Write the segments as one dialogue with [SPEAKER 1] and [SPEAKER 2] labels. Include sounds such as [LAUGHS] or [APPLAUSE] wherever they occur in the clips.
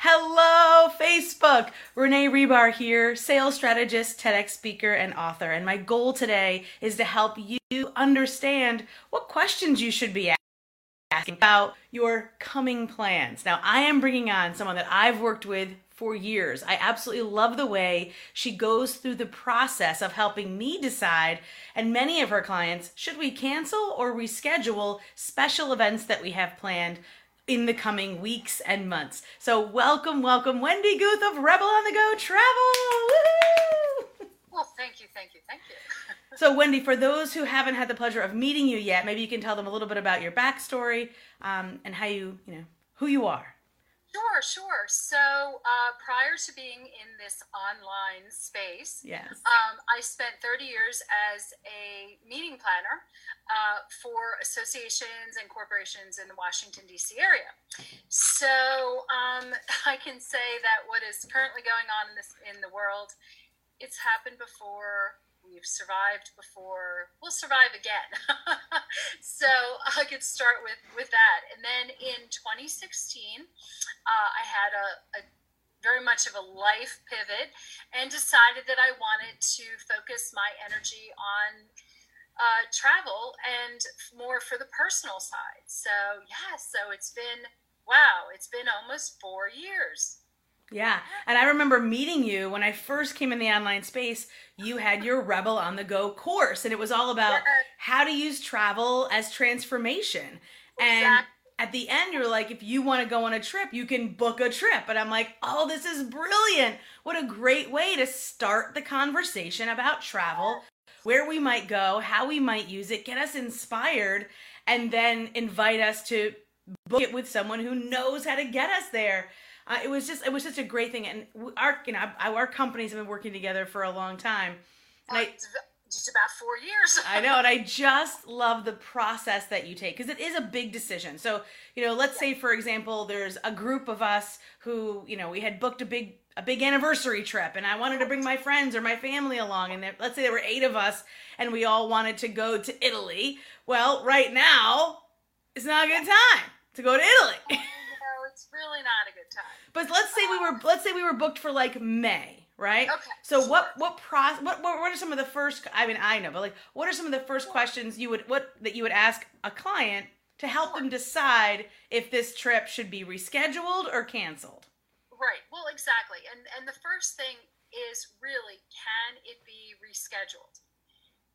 [SPEAKER 1] Hello, Facebook. Renee Rebar here, sales strategist, TEDx speaker, and author. And my goal today is to help you understand what questions you should be asking about your coming plans. Now, I am bringing on someone that I've worked with for years. I absolutely love the way she goes through the process of helping me decide, and many of her clients, should we cancel or reschedule special events that we have planned in the coming weeks and months. So, welcome, welcome, Wendy Guth of Rebel on the Go Travel.
[SPEAKER 2] Woo-hoo! Well, thank you, thank you, thank you. [LAUGHS]
[SPEAKER 1] so, Wendy, for those who haven't had the pleasure of meeting you yet, maybe you can tell them a little bit about your backstory um, and how you, you know, who you are.
[SPEAKER 2] Sure, sure. So uh, prior to being in this online space,
[SPEAKER 1] yes,
[SPEAKER 2] um, I spent 30 years as a meeting planner uh, for associations and corporations in the Washington D.C. area. So um, [LAUGHS] I can say that what is currently going on in this in the world, it's happened before we've survived before we'll survive again. [LAUGHS] So i could start with with that. And then in 2016 uh, i had a, a very much of a life pivot and decided that i wanted to focus my energy on uh, travel and more for the personal side. So yeah so it's been wow it's been almost four years
[SPEAKER 1] yeah. And I remember meeting you when I first came in the online space. You had your Rebel on the Go course, and it was all about how to use travel as transformation. And at the end, you're like, if you want to go on a trip, you can book a trip. And I'm like, oh, this is brilliant. What a great way to start the conversation about travel, where we might go, how we might use it, get us inspired, and then invite us to book it with someone who knows how to get us there uh, it was just it was such a great thing, and our you know our companies have been working together for a long time.
[SPEAKER 2] And I, just about four years.
[SPEAKER 1] I know, and I [LAUGHS] just love the process that you take because it is a big decision. So, you know, let's say for example, there's a group of us who, you know, we had booked a big a big anniversary trip, and I wanted to bring my friends or my family along, and there, let's say there were eight of us, and we all wanted to go to Italy. Well, right now, it's not a good time to go to Italy.
[SPEAKER 2] no, it's really not a good time.
[SPEAKER 1] But let's say we were let's say we were booked for like May, right?
[SPEAKER 2] Okay.
[SPEAKER 1] So sure. what what process what, what what are some of the first I mean I know, but like what are some of the first questions you would what that you would ask a client to help sure. them decide if this trip should be rescheduled or canceled?
[SPEAKER 2] Right. Well, exactly. And and the first thing is really can it be rescheduled?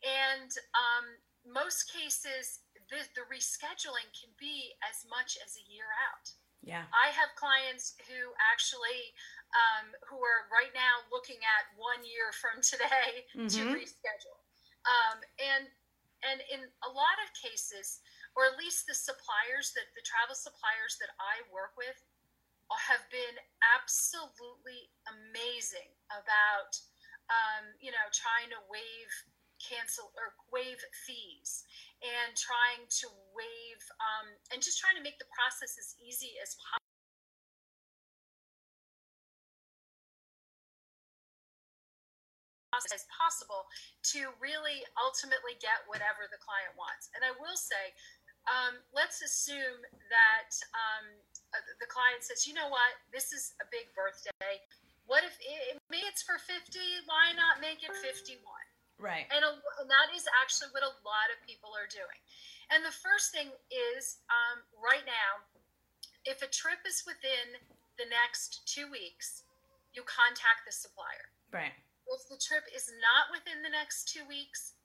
[SPEAKER 2] And um, most cases, the, the rescheduling can be as much as a year out.
[SPEAKER 1] Yeah.
[SPEAKER 2] I have clients who actually um, who are right now looking at one year from today mm-hmm. to reschedule. Um, and and in a lot of cases, or at least the suppliers that the travel suppliers that I work with have been absolutely amazing about um, you know trying to waive cancel or waive fees and trying to waive um, and just trying to make the process as easy as possible. as possible to really ultimately get whatever the client wants. And I will say, um, let's assume that um, uh, the client says, you know what, this is a big birthday. What if it, maybe it's for 50? Why not make it 51?
[SPEAKER 1] Right.
[SPEAKER 2] And, a, and that is actually what a lot of people are doing. And the first thing is um, right now, if a trip is within the next two weeks, you contact the supplier.
[SPEAKER 1] Right.
[SPEAKER 2] If the trip is not within the next two weeks,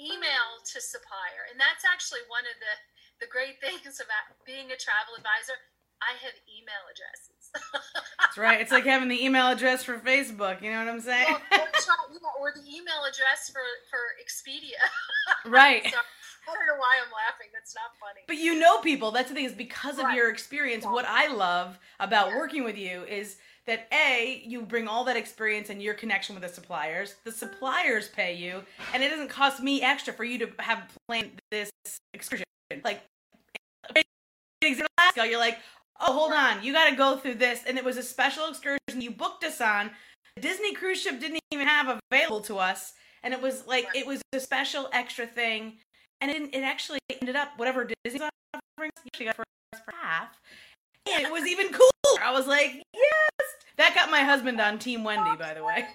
[SPEAKER 2] email to supplier. And that's actually one of the, the great [LAUGHS] things about being a travel advisor. I have email addresses.
[SPEAKER 1] That's right. It's like having the email address for Facebook. You know what I'm saying? Well,
[SPEAKER 2] or, or, the email address for for Expedia. [LAUGHS]
[SPEAKER 1] Right.
[SPEAKER 2] so, I don't know why I'm laughing. That's not funny.
[SPEAKER 1] But you know people. That's the thing is because of right. your experience. Yeah. What I love about yeah. working with you is that a you bring all that experience and your connection with the suppliers. The mm-hmm. suppliers pay you, and it doesn't cost me extra for you to have planned this excursion. Like Alaska, [LAUGHS] you're like, oh, hold on, you got to go through this. And it was a special excursion you booked us on. The Disney cruise ship didn't even have available to us. And it was like, it was a special extra thing. And it, it actually ended up, whatever Disney was offering, you got for, for half. And it was even cooler. I was like, yes. That got my husband on Team Wendy, by the way.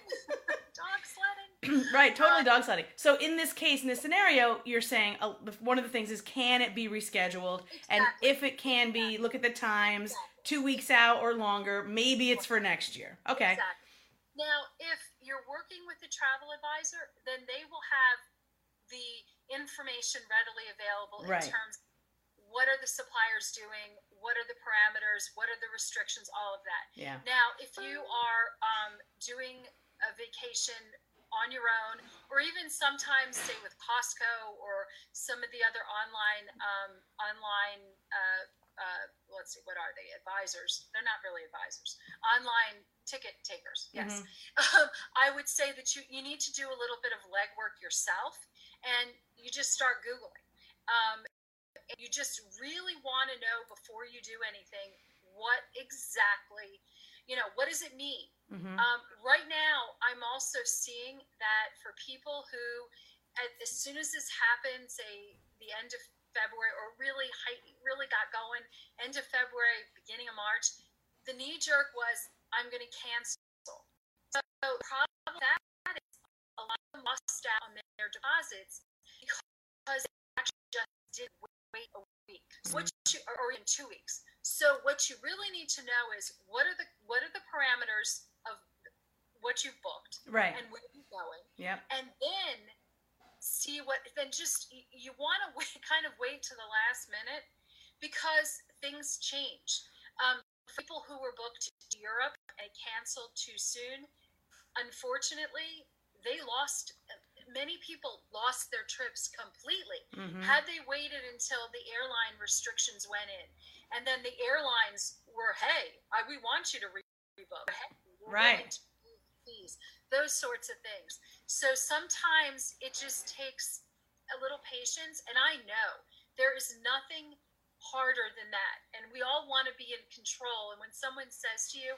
[SPEAKER 1] [CLEARS THROAT] right, totally dog sledding. So in this case, in this scenario, you're saying uh, one of the things is can it be rescheduled? And if it can be, look at the times,
[SPEAKER 2] Exactly.
[SPEAKER 1] two weeks out or longer. Maybe it's for next year. Okay.
[SPEAKER 2] Exactly. Now, if you're working with a travel advisor, then they will have the information readily available
[SPEAKER 1] Right.
[SPEAKER 2] in terms of what are the suppliers doing, what are the parameters, what are the restrictions, all of that.
[SPEAKER 1] Yeah.
[SPEAKER 2] Now, if you are um, doing a vacation on your own, or even sometimes, say with Costco or some of the other online um, online, uh, uh, let's see, what are they? Advisors? They're not really advisors. Online ticket takers. Yes, um, I would say that you you need to do a little bit of legwork yourself, and you just start googling. Um, and you just really want to know before you do anything what exactly, you know, what does it mean?
[SPEAKER 1] Hmm
[SPEAKER 2] Um, right now, I'm also seeing that for people who, at, as soon as this happened, say the end of February, or really height, really got going, end of February, beginning of March, the knee jerk was, I'm going to cancel. So the problem with that is a lot of them lost out on their deposits because they actually just did wait a week, so what you, or, in two weeks. So what you really need to know is what are the what are the parameters what you've booked
[SPEAKER 1] Right.
[SPEAKER 2] and where you're going,
[SPEAKER 1] yeah,
[SPEAKER 2] and then see what. Then just you, want to [LAUGHS] wait, kind of wait to the last minute because things change. Um, people who were booked to Europe and canceled too soon, unfortunately, they lost. Many people lost their trips completely.
[SPEAKER 1] hmm
[SPEAKER 2] Had they waited until the airline restrictions went in, and then the airlines were, hey, I, we want you to re- rebook. Hey,
[SPEAKER 1] Right.
[SPEAKER 2] Willing to waive Fees, those sorts of things. So sometimes it just takes a little patience, and I know there is nothing harder than that. And we all want to be in control. And when someone says to you,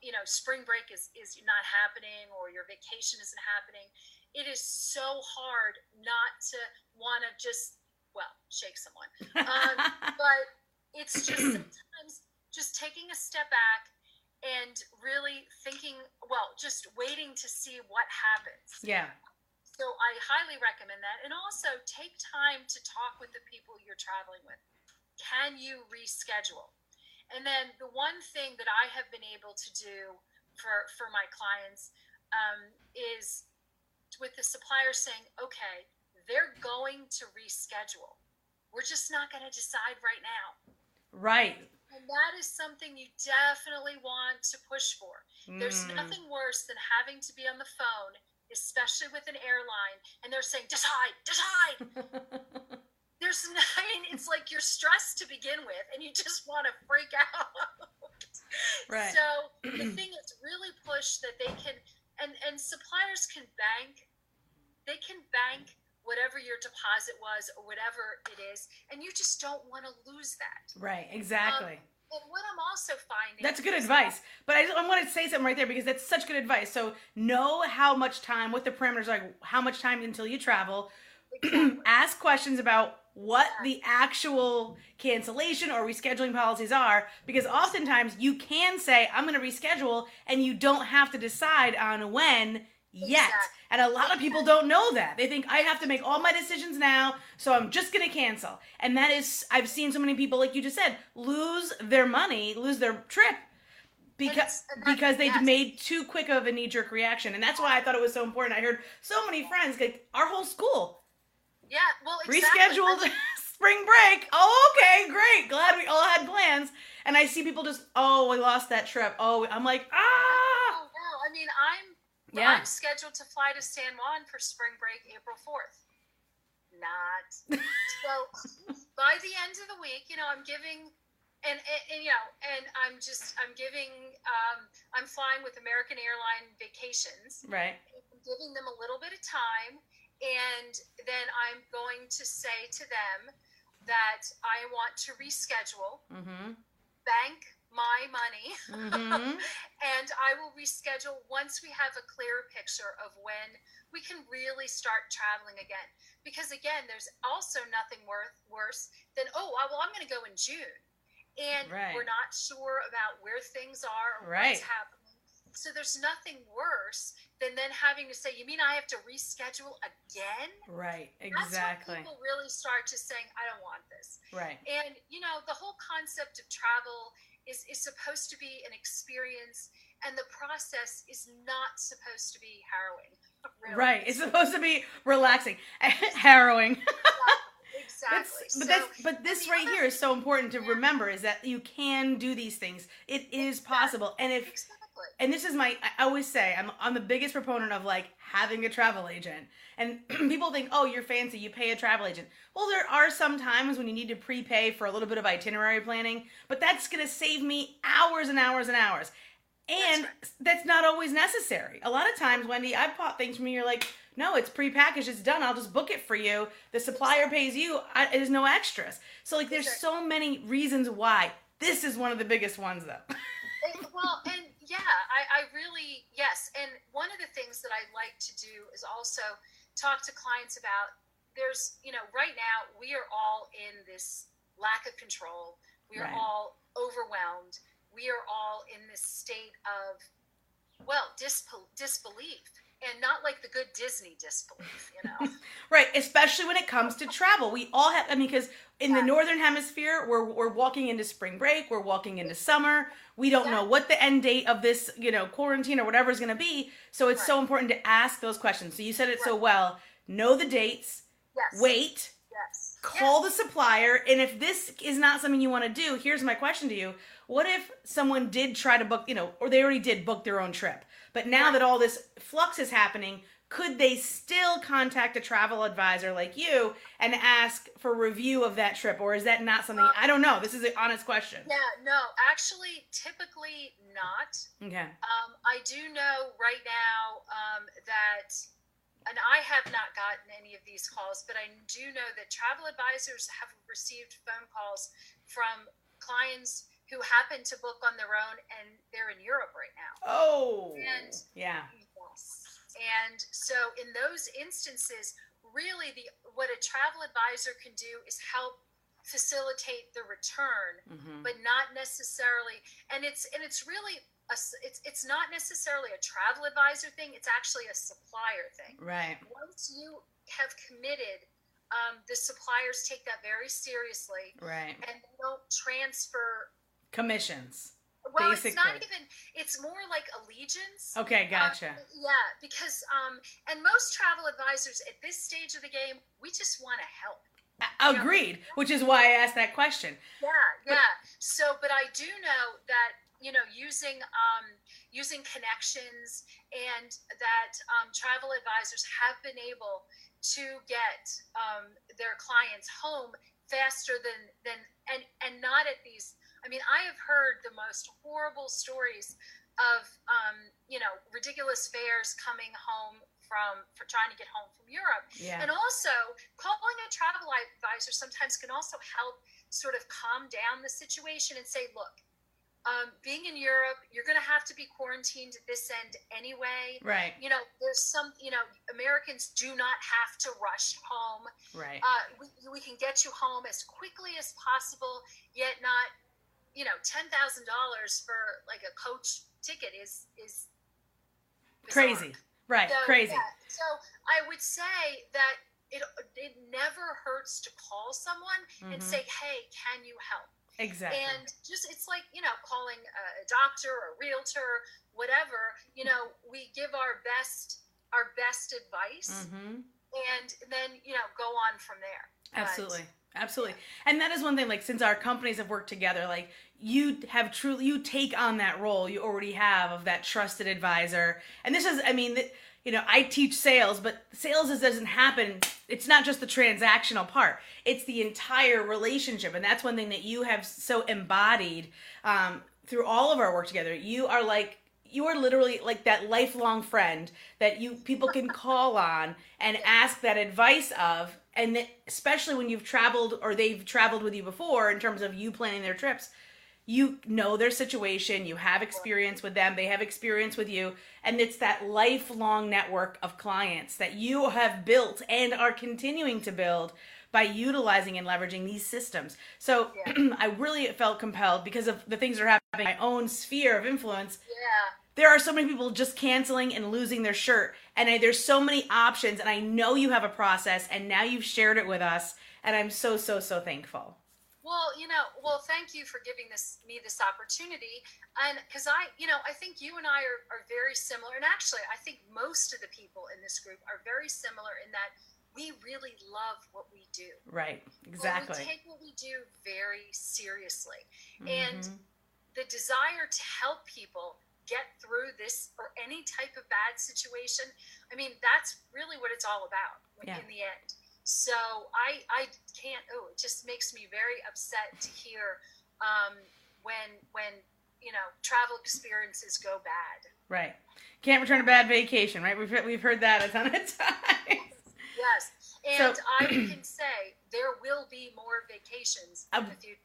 [SPEAKER 2] you know, spring break is, is not happening or your vacation isn't happening, it is so hard not to want to just, well, shake someone. Um, [LAUGHS] but it's just sometimes just taking a step back and really thinking, well, just waiting to see what happens.
[SPEAKER 1] yeah.
[SPEAKER 2] So I highly recommend that. And also take time to talk with the people you're traveling with. Can you reschedule? And then the one thing that I have been able to do for, for my clients um, is with the supplier saying, okay, they're going to reschedule. We're just not going to decide right now.
[SPEAKER 1] Right.
[SPEAKER 2] And that is something you definitely want to push for. There's
[SPEAKER 1] Mm.
[SPEAKER 2] nothing worse than having to be on the phone, especially with an airline, and they're saying, decide, decide. [LAUGHS] There's, [LAUGHS] no, I mean, it's like you're stressed to begin with, and you just want to freak out.
[SPEAKER 1] Right.
[SPEAKER 2] So [CLEARS THROAT] the thing is, really push that they can, and and suppliers can bank, they can bank whatever your deposit was or whatever it is, and you just don't want to lose that.
[SPEAKER 1] right. Exactly.
[SPEAKER 2] Um, and what I'm also finding
[SPEAKER 1] That's good advice. But I, I want to say something right there because that's such good advice. So know how much time, what the parameters are, like how much time until you travel. [CLEARS THROAT] Ask questions about what the actual cancellation or rescheduling policies are because oftentimes you can say, I'm going to reschedule, and you don't have to decide on when yet.
[SPEAKER 2] Exactly.
[SPEAKER 1] And a lot of people don't know that. They think I have to make all my decisions now, so I'm just going to cancel. And that is, I've seen so many people, like you just said, lose their money, lose their trip because
[SPEAKER 2] it's- and that-
[SPEAKER 1] because they
[SPEAKER 2] yes.
[SPEAKER 1] made too quick of a knee jerk reaction. And that's why I thought it was so important. I heard so many friends, like our whole school
[SPEAKER 2] Yeah, well, exactly.
[SPEAKER 1] rescheduled [LAUGHS] spring break. Oh, okay, great. Glad we all had plans. And I see people just, oh, we lost that trip. Oh, I'm like, ah,
[SPEAKER 2] Oh, no, I mean, I'm
[SPEAKER 1] yeah,
[SPEAKER 2] I'm scheduled to fly to San Juan for spring break April 4th. Not. [LAUGHS] so by the end of the week, you know, I'm giving, and, and, and, you know, and I'm just, I'm giving, um, I'm flying with American Airline Vacations.
[SPEAKER 1] right,
[SPEAKER 2] I'm giving them a little bit of time, and then I'm going to say to them that I want to reschedule,
[SPEAKER 1] mm-hmm,
[SPEAKER 2] bank my money
[SPEAKER 1] mm-hmm, [LAUGHS]
[SPEAKER 2] and I will reschedule once we have a clearer picture of when we can really start traveling again. Because again, there's also nothing worth, worse than, oh, well, I'm going to go in June. and
[SPEAKER 1] Right.
[SPEAKER 2] we're not sure about where things are or
[SPEAKER 1] Right.
[SPEAKER 2] what's happening. So there's nothing worse than then having to say, "You mean I have to reschedule again?"
[SPEAKER 1] Right.
[SPEAKER 2] That's
[SPEAKER 1] Exactly.
[SPEAKER 2] when people really start to saying, "I don't want this."
[SPEAKER 1] Right.
[SPEAKER 2] And you know, the whole concept of travel is is supposed to be an experience, and the process is not supposed to be harrowing. really.
[SPEAKER 1] Right. It's supposed to be relaxing, [LAUGHS] harrowing.
[SPEAKER 2] exactly. [LAUGHS]
[SPEAKER 1] That's, but
[SPEAKER 2] So,
[SPEAKER 1] that's but this right
[SPEAKER 2] other-
[SPEAKER 1] here is so important to
[SPEAKER 2] Yeah.
[SPEAKER 1] remember is that you can do these things. It is possible. And if
[SPEAKER 2] exactly.
[SPEAKER 1] and this is my I always say I'm I'm the biggest proponent of like having a travel agent. And [CLEARS THROAT] people think, "Oh, you're fancy, you pay a travel agent." Well, there are some times when you need to prepay for a little bit of itinerary planning, but that's going to save me hours and hours and hours. And
[SPEAKER 2] That's
[SPEAKER 1] that's not always necessary. A lot of times, Wendy, I've bought things from you. You're like, no, it's prepackaged. It's done. I'll just book it for you. The supplier pays you. I, there's no extras. So like, there's so many reasons why. This is one of the biggest ones, though. [LAUGHS]
[SPEAKER 2] Well, and yeah, I, I really yes. And one of the things that I like to do is also talk to clients about. There's, you know, right now we are all in this lack of control. We are
[SPEAKER 1] Right.
[SPEAKER 2] all overwhelmed. We are all in this state of, well, disbel- disbelief, and not like the good Disney disbelief, you know. [LAUGHS]
[SPEAKER 1] Right, especially when it comes to travel. We all have, I mean, because in the northern hemisphere, we're, we're walking into spring break, we're walking into summer. We don't know what the end date of this, you know, quarantine or whatever is going to be. So it's so important to ask those questions. So you said it so well. Know the dates,
[SPEAKER 2] Yes.
[SPEAKER 1] wait,
[SPEAKER 2] Yes.
[SPEAKER 1] call the supplier, and if this is not something you want to do, here's my question to you. What if someone did try to book, you know, or they already did book their own trip, but now that all this flux is happening, could they still contact a travel advisor like you and ask for review of that trip, or is that not something? I don't know. This is an honest question.
[SPEAKER 2] Yeah. No. Actually, typically not.
[SPEAKER 1] Okay.
[SPEAKER 2] Um, I do know right now um, that, and I have not gotten any of these calls, but I do know that travel advisors have received phone calls from clients who happen to book on their own and they're in Europe right now.
[SPEAKER 1] Oh.
[SPEAKER 2] And-
[SPEAKER 1] yeah.
[SPEAKER 2] Yes. And so in those instances, really the what a travel advisor can do is help facilitate the return
[SPEAKER 1] hmm
[SPEAKER 2] but not necessarily and it's and it's really a, it's it's not necessarily a travel advisor thing it's actually a supplier thing
[SPEAKER 1] Right.
[SPEAKER 2] once you have committed um, the suppliers take that very seriously
[SPEAKER 1] Right.
[SPEAKER 2] and they don't transfer
[SPEAKER 1] Commissions.
[SPEAKER 2] well it's not even it's more like allegiance
[SPEAKER 1] Okay. Gotcha.
[SPEAKER 2] uh, yeah because um and most travel advisors at this stage of the game we just want to help
[SPEAKER 1] A- Agreed. Which is why I asked that question.
[SPEAKER 2] Yeah, yeah. So, but I do know that you know using um, using connections and that um, travel advisors have been able to get um, their clients home faster than than and and not at these. I mean, I have heard the most horrible stories of um, you know ridiculous fares coming home from for trying to get home from Europe.
[SPEAKER 1] Yeah.
[SPEAKER 2] And also, calling a travel advisor sometimes can also help sort of calm down the situation and say, look, um, being in Europe, you're going to have to be quarantined at this end anyway.
[SPEAKER 1] Right.
[SPEAKER 2] You know, there's some, you know, Americans do not have to rush home.
[SPEAKER 1] Right.
[SPEAKER 2] Uh, we, we can get you home as quickly as possible, yet not, you know, $10,000 for like a coach ticket is, is bizarre.
[SPEAKER 1] Crazy. Right.
[SPEAKER 2] So,
[SPEAKER 1] Crazy.
[SPEAKER 2] yeah. So I would say that it it never hurts to call someone and
[SPEAKER 1] Mhm.
[SPEAKER 2] say, "Hey, can you help?"
[SPEAKER 1] Exactly.
[SPEAKER 2] And just it's like you know calling a doctor or a realtor, whatever. You know, we give our best our best advice,
[SPEAKER 1] hmm
[SPEAKER 2] and then you know go on from there. But-
[SPEAKER 1] Absolutely. And that is one thing, like, since our companies have worked together, like, you have truly, you take on that role you already have of that trusted advisor. And this is, I mean, you know, I teach sales, but sales is, doesn't happen. It's not just the transactional part, it's the entire relationship. And that's one thing that you have so embodied um, through all of our work together. You are like, you are literally like that lifelong friend that you people can call on and ask that advice of and that, especially when you've traveled or they've traveled with you before in terms of you planning their trips you know their situation you have experience with them they have experience with you and it's that lifelong network of clients that you have built and are continuing to build by utilizing and leveraging these systems. So
[SPEAKER 2] Yeah. [CLEARS THROAT]
[SPEAKER 1] I really felt compelled because of the things that are happening in my own sphere of influence.
[SPEAKER 2] Yeah.
[SPEAKER 1] There are so many people just canceling and losing their shirt, and I, there's so many options. And I know you have a process, and now you've shared it with us, and I'm so so so thankful.
[SPEAKER 2] Well, you know, well, thank you for giving this me this opportunity, and because I, you know, I think you and I are, are very similar, and actually, I think most of the people in this group are very similar in that we really love what we do.
[SPEAKER 1] Right,
[SPEAKER 2] Well, we
[SPEAKER 1] exactly.
[SPEAKER 2] take what we do very seriously, and
[SPEAKER 1] Mhm.
[SPEAKER 2] the desire to help people get through this or any type of bad situation. I mean, that's really what it's all about
[SPEAKER 1] Yeah.
[SPEAKER 2] in the end. So I I can't. Oh, it just makes me very upset to hear um, when when you know travel experiences go bad.
[SPEAKER 1] right. Can't return a bad vacation, right? We've heard, we've heard that a ton of [LAUGHS] times.
[SPEAKER 2] Yes, and
[SPEAKER 1] So- [CLEARS THROAT]
[SPEAKER 2] I can say there will be more vacations in the future.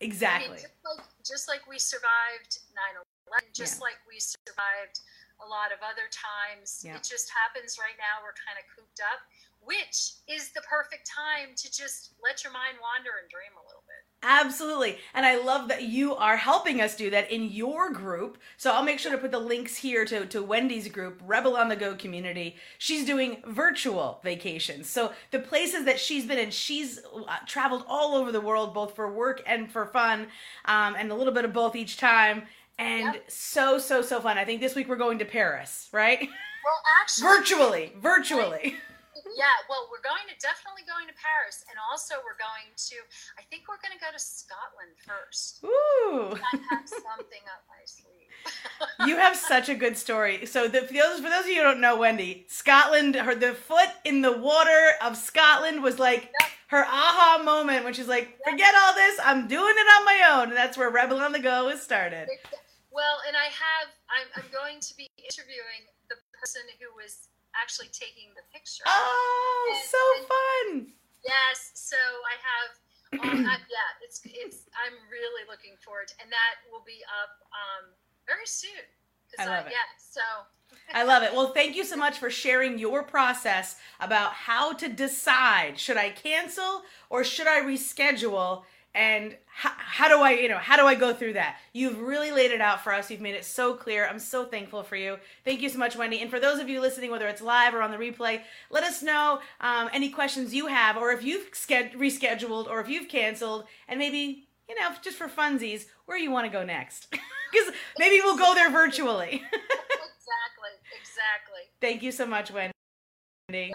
[SPEAKER 1] Exactly.
[SPEAKER 2] I mean, just like just like we survived 9/11, just
[SPEAKER 1] Yeah.
[SPEAKER 2] like we survived a lot of other times.
[SPEAKER 1] Yeah.
[SPEAKER 2] It just happens right now. We're kind of cooped up, which is the perfect time to just let your mind wander and dream a little bit.
[SPEAKER 1] Absolutely. And I love that you are helping us do that in your group. So I'll make sure to put the links here to, to Wendy's group, Rebel on the Go community. She's doing virtual vacations. So the places that she's been in, she's uh, traveled all over the world, both for work and for fun, um, and a little bit of both each time. And
[SPEAKER 2] Yep.
[SPEAKER 1] so, so, so fun. I think this week we're going to Paris, right? [LAUGHS]
[SPEAKER 2] Well, actually,
[SPEAKER 1] virtually, virtually.
[SPEAKER 2] yeah. Well, we're going to definitely going to Paris, and also we're going to. I think we're going to go to Scotland first.
[SPEAKER 1] Ooh.
[SPEAKER 2] I have something up my sleeve. [LAUGHS]
[SPEAKER 1] you have such a good story. So the, for those for those of you who don't know Wendy, Scotland, her the foot in the water of Scotland was like
[SPEAKER 2] Yep.
[SPEAKER 1] her aha moment when she's like, forget all this, I'm doing it on my own, and that's where Rebel on the Go was started.
[SPEAKER 2] Well, and I have, I'm, I'm going to be interviewing the person who was actually taking the picture.
[SPEAKER 1] Oh, so fun!
[SPEAKER 2] Yes, so I have, um, I, yeah, it's, it's, I'm really looking forward, to, and that will be up um, very soon.
[SPEAKER 1] I love it.
[SPEAKER 2] Yeah, so
[SPEAKER 1] I love it. Well, thank you so much for sharing your process about how to decide should I cancel or should I reschedule and how, how do I, you know, how do I go through that? You've really laid it out for us. You've made it so clear. I'm so thankful for you. Thank you so much, Wendy. And for those of you listening, whether it's live or on the replay, let us know um, any questions you have, or if you've sched- rescheduled, or if you've canceled, and maybe you know, just for funsies, where you want to go next. [LAUGHS] Because maybe we'll go there virtually. [LAUGHS]
[SPEAKER 2] exactly, exactly.
[SPEAKER 1] Thank you so much, Wendy.